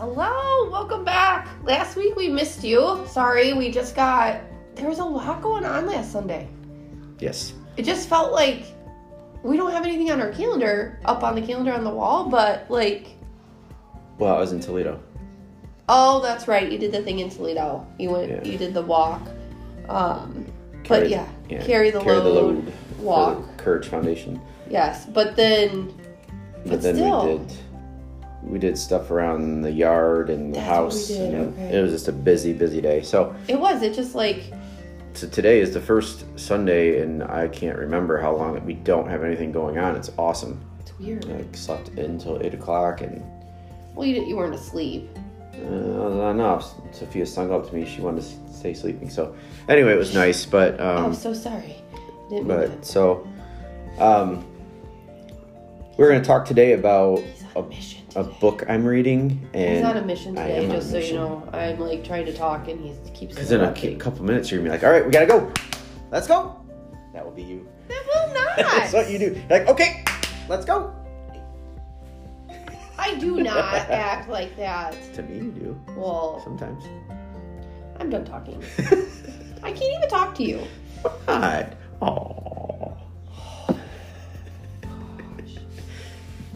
Hello, welcome back. Last week we missed you. Sorry, we just got. There was a lot going on last Sunday. Yes. It just felt like we don't have anything on our calendar, up on the calendar on the wall, but like. Well, I was in Toledo. Oh, that's right. You did the thing in Toledo. You went. Yeah. You did the walk. Um, Carry- but yeah, carry the load, walk. For the Courage Foundation. Yes, but then. But, But then still. we did we did stuff around the yard and the That's house. and okay. It was just a busy, busy day. So, It was. It just like. so today is the first Sunday, and I can't remember how long that we don't have anything going on. It's awesome. It's weird. I slept until eight o'clock, and Well, you, you weren't asleep. uh, enough. Sophia sung up to me. She wanted to stay sleeping. So, anyway, it was nice. But oh, um, I'm so sorry. Didn't mean But so, um, we're going to talk today about He's on a, a mission a book I'm reading, and He's on a mission today, just so you know. I'm like trying to talk and he keeps because in a couple minutes you're gonna be like, "All right, we gotta go. Let's go." That will be you. That will not. That's what you do. You're like, okay, let's go. I do not act like that. To me, you do Well, sometimes. I'm done talking. I can't even talk to you. God. Aww.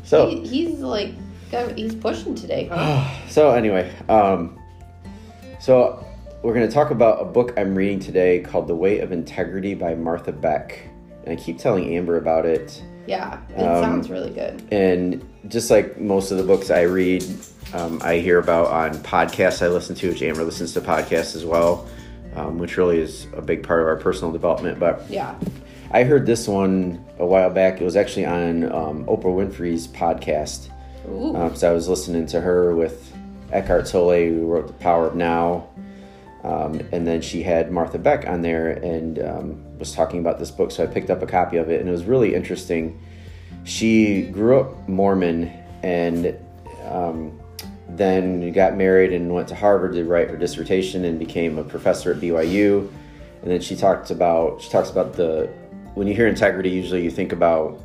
So. He, he's like, he's pushing today. so anyway, um, so we're going to talk about a book I'm reading today called The Way of Integrity by Martha Beck. And I keep telling Amber about it. Yeah, it Um, sounds really good. And just like most of the books I read, um, I hear about on podcasts I listen to, which Amber listens to podcasts as well, um, which really is a big part of our personal development. But Yeah. I heard this one a while back. It was actually on um, Oprah Winfrey's podcast. Um, so I was listening to her with Eckhart Tolle, who wrote The Power of Now. Um, and then she had Martha Beck on there and um, was talking about this book. So I picked up a copy of it, and it was really interesting. She grew up Mormon and um, then got married and went to Harvard to write her dissertation and became a professor at BYU. And then she talked about she talks about the when you hear integrity, usually you think about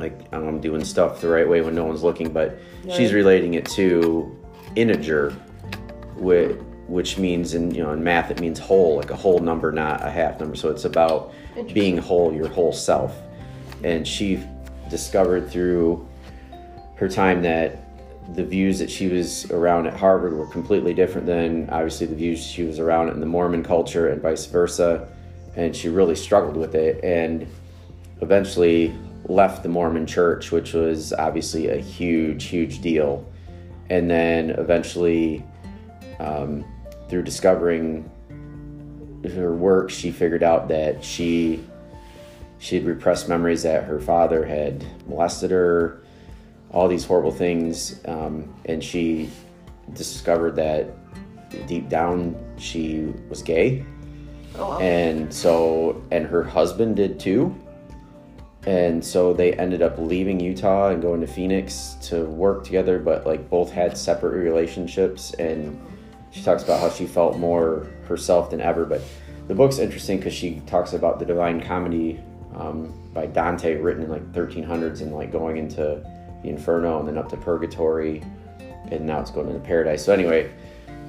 like I'm doing stuff the right way when no one's looking, but she's relating it to integer, which which means in you know in math it means whole, like a whole number, not a half number. So it's about being whole, your whole self. And she discovered through her time that the views that she was around at Harvard were completely different than obviously the views she was around in the Mormon culture and vice versa. And she really struggled with it and eventually left the Mormon church, which was obviously a huge, huge deal. And then eventually, um, through discovering her work, she figured out that she she had repressed memories that her father had molested her, all these horrible things, um, and she discovered that deep down she was gay, Oh, wow. and so and her husband did too, and so they ended up leaving Utah and going to Phoenix to work together, but like both had separate relationships, and she talks about how she felt more herself than ever, but. The book's interesting because she talks about the Divine Comedy um, by Dante, written in like 1300s, and like going into the Inferno and then up to Purgatory, and now it's going into Paradise. So anyway,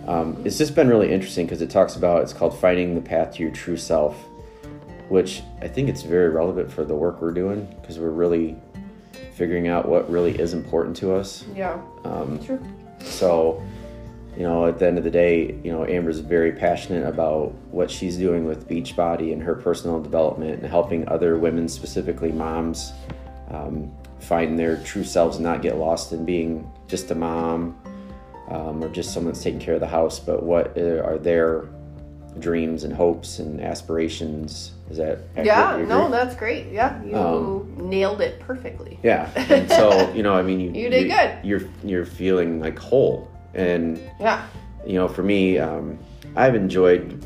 um, it's just been really interesting because it talks about it's called finding the path to your true self, which I think it's very relevant for the work we're doing because we're really figuring out what really is important to us. yeah. Um, True. so, you know, at the end of the day, you know, Amber's very passionate about what she's doing with Beachbody and her personal development and helping other women, specifically moms, um, find their true selves and not get lost in being just a mom um, or just someone that's taking care of the house, but what uh, are their dreams and hopes and aspirations? Is that? Yeah, no, that's great. Yeah, you Um, nailed it perfectly. Yeah, and so you know, I mean, you You did good. You're you're feeling like whole, and Yeah. you know, for me, um, I've enjoyed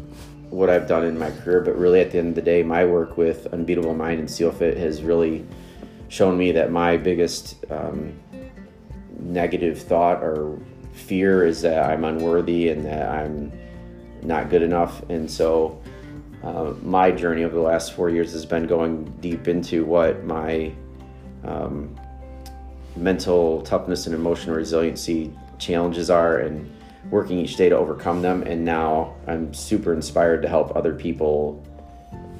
what I've done in my career, but really at the end of the day, my work with Unbeatable Mind and SealFit has really shown me that my biggest um, negative thought or fear is that I'm unworthy and that I'm not good enough. And so, uh, my journey over the last four years has been going deep into what my um, mental toughness and emotional resiliency challenges are and working each day to overcome them. And now I'm super inspired to help other people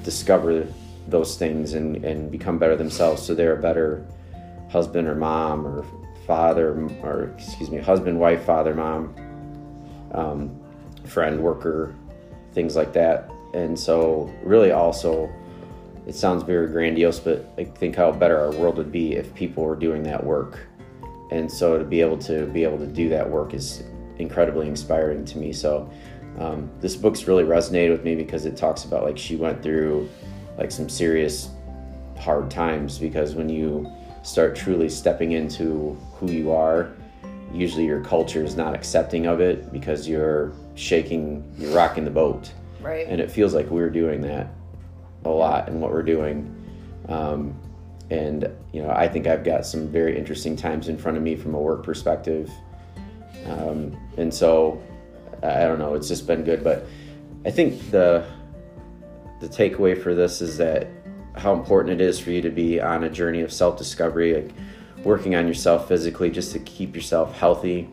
discover those things and, and become better themselves so they're a better husband or mom or father or excuse me husband wife father mom um, friend worker things like that. And so really also it sounds very grandiose but i think how better our world would be if people were doing that work. And so to be able to be able to do that work is incredibly inspiring to me. So um, this book's really resonated with me because it talks about like she went through like some serious hard times because when you start truly stepping into who you are usually your culture is not accepting of it because you're shaking you're rocking the boat. Right. and it feels like we're doing that a lot in what we're doing. Um, and you know i think i've got some very interesting times in front of me from a work perspective. Um, and so i don't know it's just been good. But i think the the takeaway for this is that how important it is for you to be on a journey of self-discovery. Like working on yourself physically just to keep yourself healthy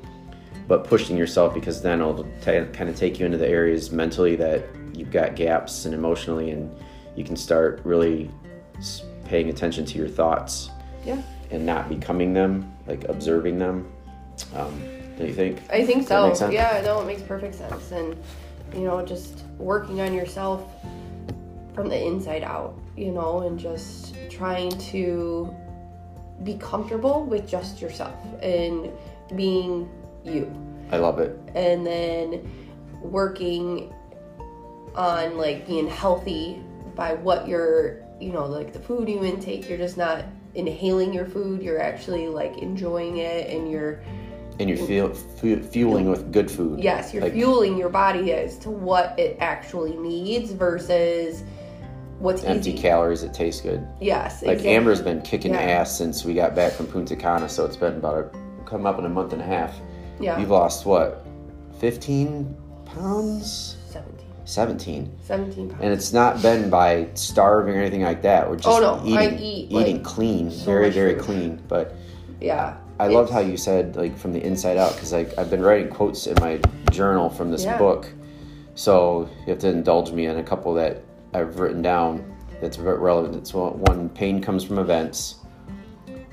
but pushing yourself because then it'll t- kind of take you into the areas mentally that you've got gaps and emotionally and you can start really paying attention to your thoughts yeah. and not becoming them like observing them um, do you think I think Does so. Yeah, no, it makes perfect sense. And you know, just working on yourself from the inside out, you know, and just trying to be comfortable with just yourself and being you. i love it. And then working on like being healthy by what you're, you know, like the food you intake, you're just not inhaling your food, you're actually like enjoying it and you're and you're feel, fu- fueling with good food. Yes, you're Like- fueling your body as to what it actually needs versus what's empty easy. calories that taste good yes, Like exactly. Amber's been kicking Yeah. ass since we got back from Punta Cana, so it's been about a, come up in a month and a half. Yeah, You've lost what, fifteen pounds? 17. 17. 17 pounds. And it's not been by starving or anything like that. We're just Oh, no, eating, I eat, eating like, clean, so very, very food. clean. But yeah. I loved how you said like from the inside out because like I've been writing quotes in my journal from this Yeah. book, so you have to indulge me in a couple that I've written down that's relevant. It's one, pain comes from events,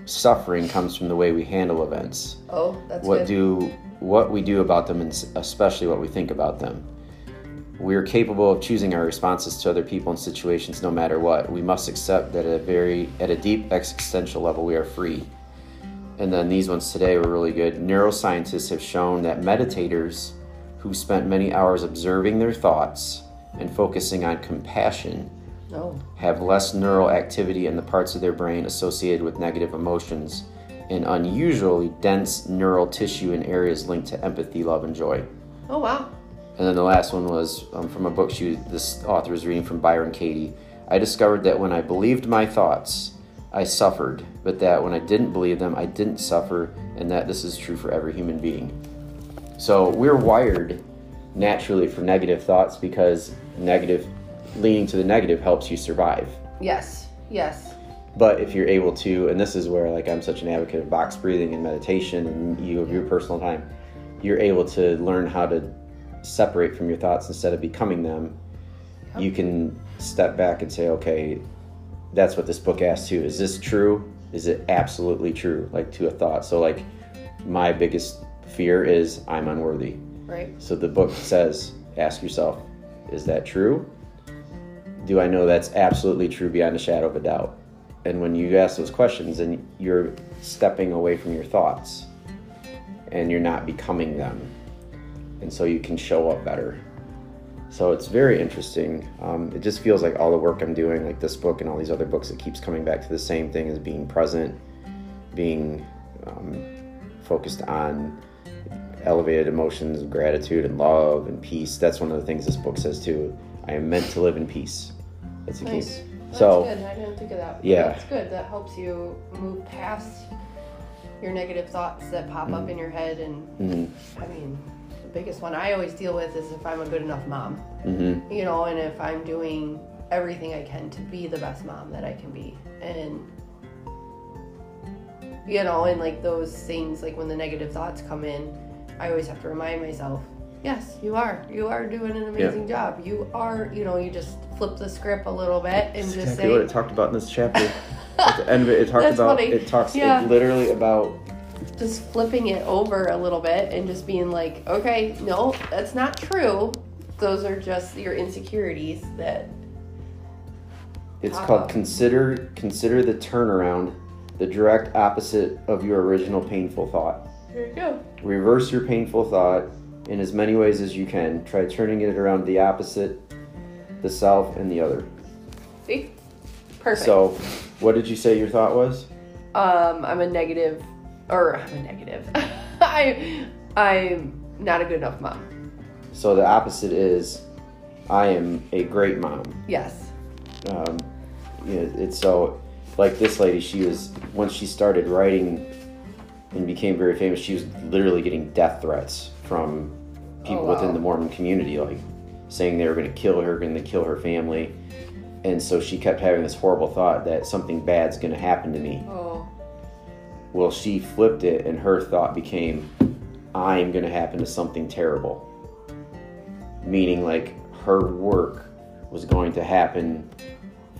suffering comes from the way we handle events. Oh, that's what good. do what we do about them, and especially what we think about them. We are capable of choosing our responses to other people and situations, no matter what. We must accept that at a very at a deep existential level, we are free. And then these ones today were really good. Neuroscientists have shown that meditators who spent many hours observing their thoughts and focusing on compassion No. have less neural activity in the parts of their brain associated with negative emotions and unusually dense neural tissue in areas linked to empathy, love, and joy. Oh, wow. And then the last one was um, from a book she this author was reading from Byron Katie. I discovered that when I believed my thoughts, I suffered, but that when I didn't believe them, I didn't suffer, and that this is true for every human being. So we're wired naturally for negative thoughts because negative leaning to the negative helps you survive. Yes. Yes. But if you're able to, and this is where like I'm such an advocate of box breathing and meditation, and you have your personal time, you're able to learn how to separate from your thoughts instead of becoming them. You can step back and say, okay, that's what this book asks too. Is this true? Is it absolutely true? Like to a thought. So like my biggest fear is I'm unworthy. Right. So the book says, ask yourself, is that true? Do I know that's absolutely true beyond a shadow of a doubt? And when you ask those questions, then you're stepping away from your thoughts and you're not becoming them. And so you can show up better. So it's very interesting. Um, it just feels like all the work I'm doing, like this book and all these other books, it keeps coming back to the same thing as being present, being um, focused on elevated emotions of gratitude and love and peace. That's one of the things this book says too. I am meant to live in peace. That's the Nice. key. That's So good. I didn't think of that. Yeah. That's good. That helps you move past your negative thoughts that pop up in your head. And mhm, I mean, the biggest one I always deal with is if I'm a good enough mom. mhm, you know, and if I'm doing everything I can to be the best mom that I can be. And, you know, and like those things, like when the negative thoughts come in, I always have to remind myself, yes, you are. You are doing an amazing job. You are, you know, you just flip the script a little bit and That's just exactly say, what it talked about in this chapter. At the end of it, it talked about funny. it talks Yeah. it literally about just flipping it over a little bit and just being like, okay, no, that's not true. Those are just your insecurities that it's called up. consider consider the turnaround, the direct opposite of your original painful thought. Here you go. Reverse your painful thought in as many ways as you can. Try turning it around the opposite, the self, and the other. See? Perfect. So, what did you say your thought was? um, I'm a negative, or I'm a negative. I, I'm not a good enough mom. So the opposite is, I am a great mom. Yes. Um, you know, it's so like this lady. She was once she started writing and became very famous. She was literally getting death threats from people Oh, wow. within the Mormon community, like saying they were going to kill her, going to kill her family. And so she kept having this horrible thought that something bad's going to happen to me. Oh. Well, she flipped it, and her thought became, I'm going to happen to something terrible. Meaning, like, her work was going to happen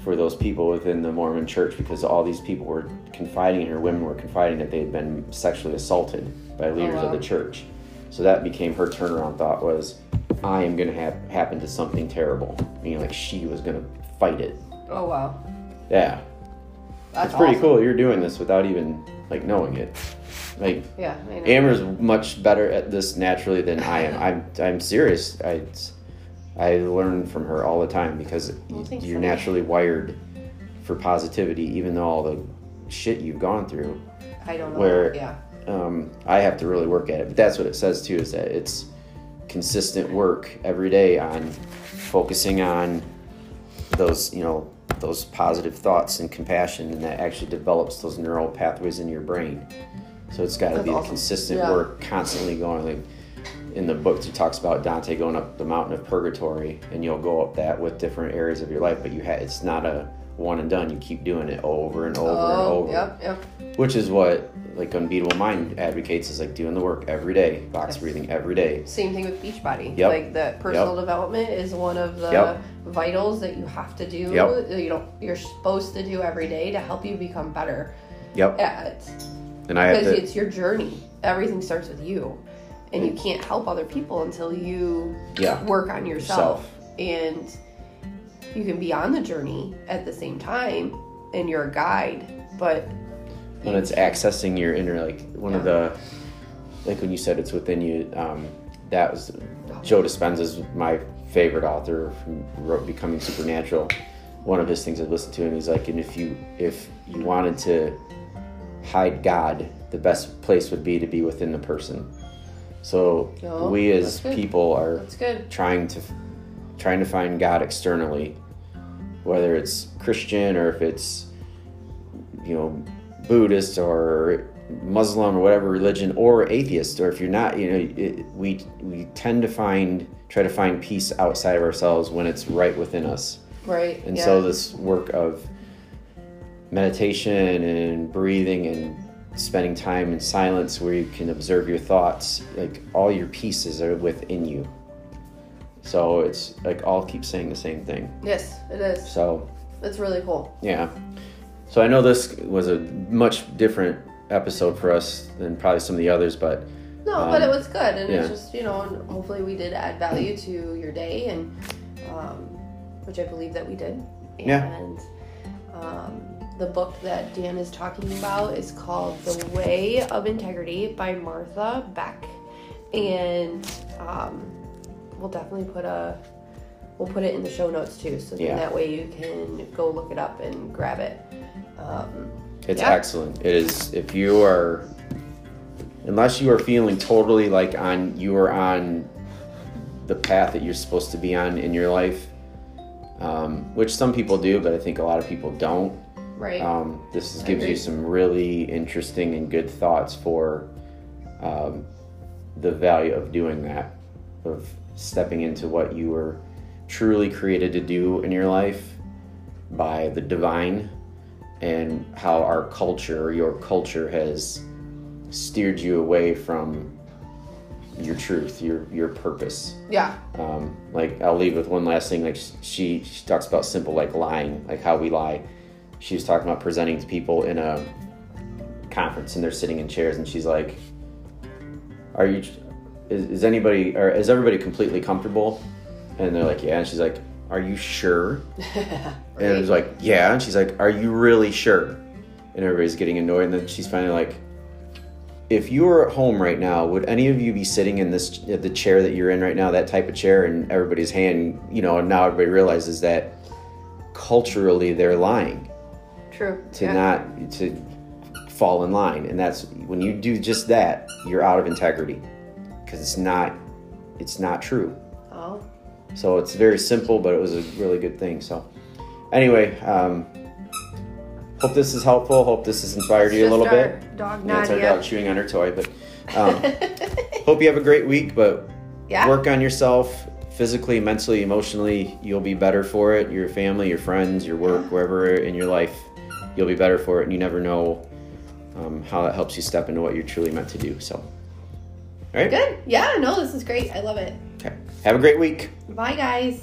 for those people within the Mormon church because all these people were confiding in her, women were confiding that they had been sexually assaulted by oh, leaders wow. of the church. So that became her turnaround thought was, I am going to have happen to something terrible. Meaning, like, she was going to fight it. Oh wow. Yeah. That's it's pretty awesome. cool. You're doing this without even, like, knowing it. Like, Yeah. Amber's much better at this naturally than I am. I'm I'm serious. I I learn from her all the time because Well, you're that. naturally wired for positivity, even though all the shit you've gone through. I don't know. where- yeah. Um, I have to really work at it. But that's what it says too: is that it's consistent work every day on focusing on those you know those positive thoughts and compassion, and that actually develops those neural pathways in your brain. So it's got to be awesome. consistent Yeah. work, constantly going. Like in the books he talks about Dante going up the mountain of purgatory, and you'll go up that with different areas of your life. But you ha- it's not a one and done. You keep doing it over and over and oh. over Yep. Yep. which is what like unbeatable mind advocates is like doing the work every day box breathing every day Same thing with Beachbody. Yep. Like the personal development is one of the Yep. vitals that you have to do. Yep. You know, you're supposed to do every day to help you become better yep at and i have because to it's your journey. Everything starts with you, and you can't help other people until you yeah work on yourself. Self. And you can be on the journey at the same time, and you're a guide, but when it's accessing your inner like one of the like when you said it's within you um that was joe dispenza's my favorite author who wrote becoming supernatural one of his things i listened to and he's like and if you if you wanted to hide god the best place would be to be within the person so Oh, we as people are trying to trying to find God externally, whether it's Christian or if it's you know Buddhist or Muslim or whatever religion or atheist or if you're not you know it, we we tend to find try to find peace outside of ourselves when it's right within us Right. and yeah. so this work of meditation and breathing and spending time in silence where you can observe your thoughts like all your pieces are within you so it's like all keep saying the same thing yes, it is. so It's really cool. yeah so i know this was a much different episode for us than probably some of the others but No, but it Um, was good, and yeah. it's just you know, and hopefully we did add value to your day, and um, which I believe that we did. Yeah. And um, the book that Dan is talking about is called The Way of Integrity by Martha Beck, and um, we'll definitely put a we'll put it in the show notes too, so then Yeah. that way you can go look it up and grab it. Um, It's Yeah. excellent. It is if you are unless you are feeling totally like on you are on the path that you're supposed to be on in your life, um, which some people do, but I think a lot of people don't. Right. Um, this is, gives you some really interesting and good thoughts for um, the value of doing that, of stepping into what you were truly created to do in your life by the divine, and how our culture, your culture, has steered you away from your truth, your your purpose. Yeah. Um, like I'll leave with one last thing. Like she she talks about simple like lying, like how we lie. She was talking about presenting to people in a conference and they're sitting in chairs and she's like, "Are you? Is, is anybody or is everybody completely comfortable?" And they're like, "Yeah." And she's like, "Are you sure?" And it was like, "Yeah." And she's like, "Are you really sure?" And everybody's getting annoyed. And then she's finally like, if you were at home right now, would any of you be sitting in this the chair that you're in right now, that type of chair, and everybody's hand, you know, and now everybody realizes that culturally they're lying True. to yeah. not to fall in line, and that's when you do just that, you're out of integrity because it's not it's not true. Oh. So it's very simple, but it was a really good thing. So anyway, um, hope this is helpful. Hope this has inspired you a little bit. Dog Yeah, it's our dog chewing on her toy, but um, hope you have a great week. But Yeah. work on yourself physically, mentally, emotionally. You'll be better for it. Your family, your friends, your work, wherever in your life, you'll be better for it. And you never know um, how that helps you step into what you're truly meant to do. So, all right. Good. Yeah. No, this is great. I love it. Okay. Have a great week. Bye, guys.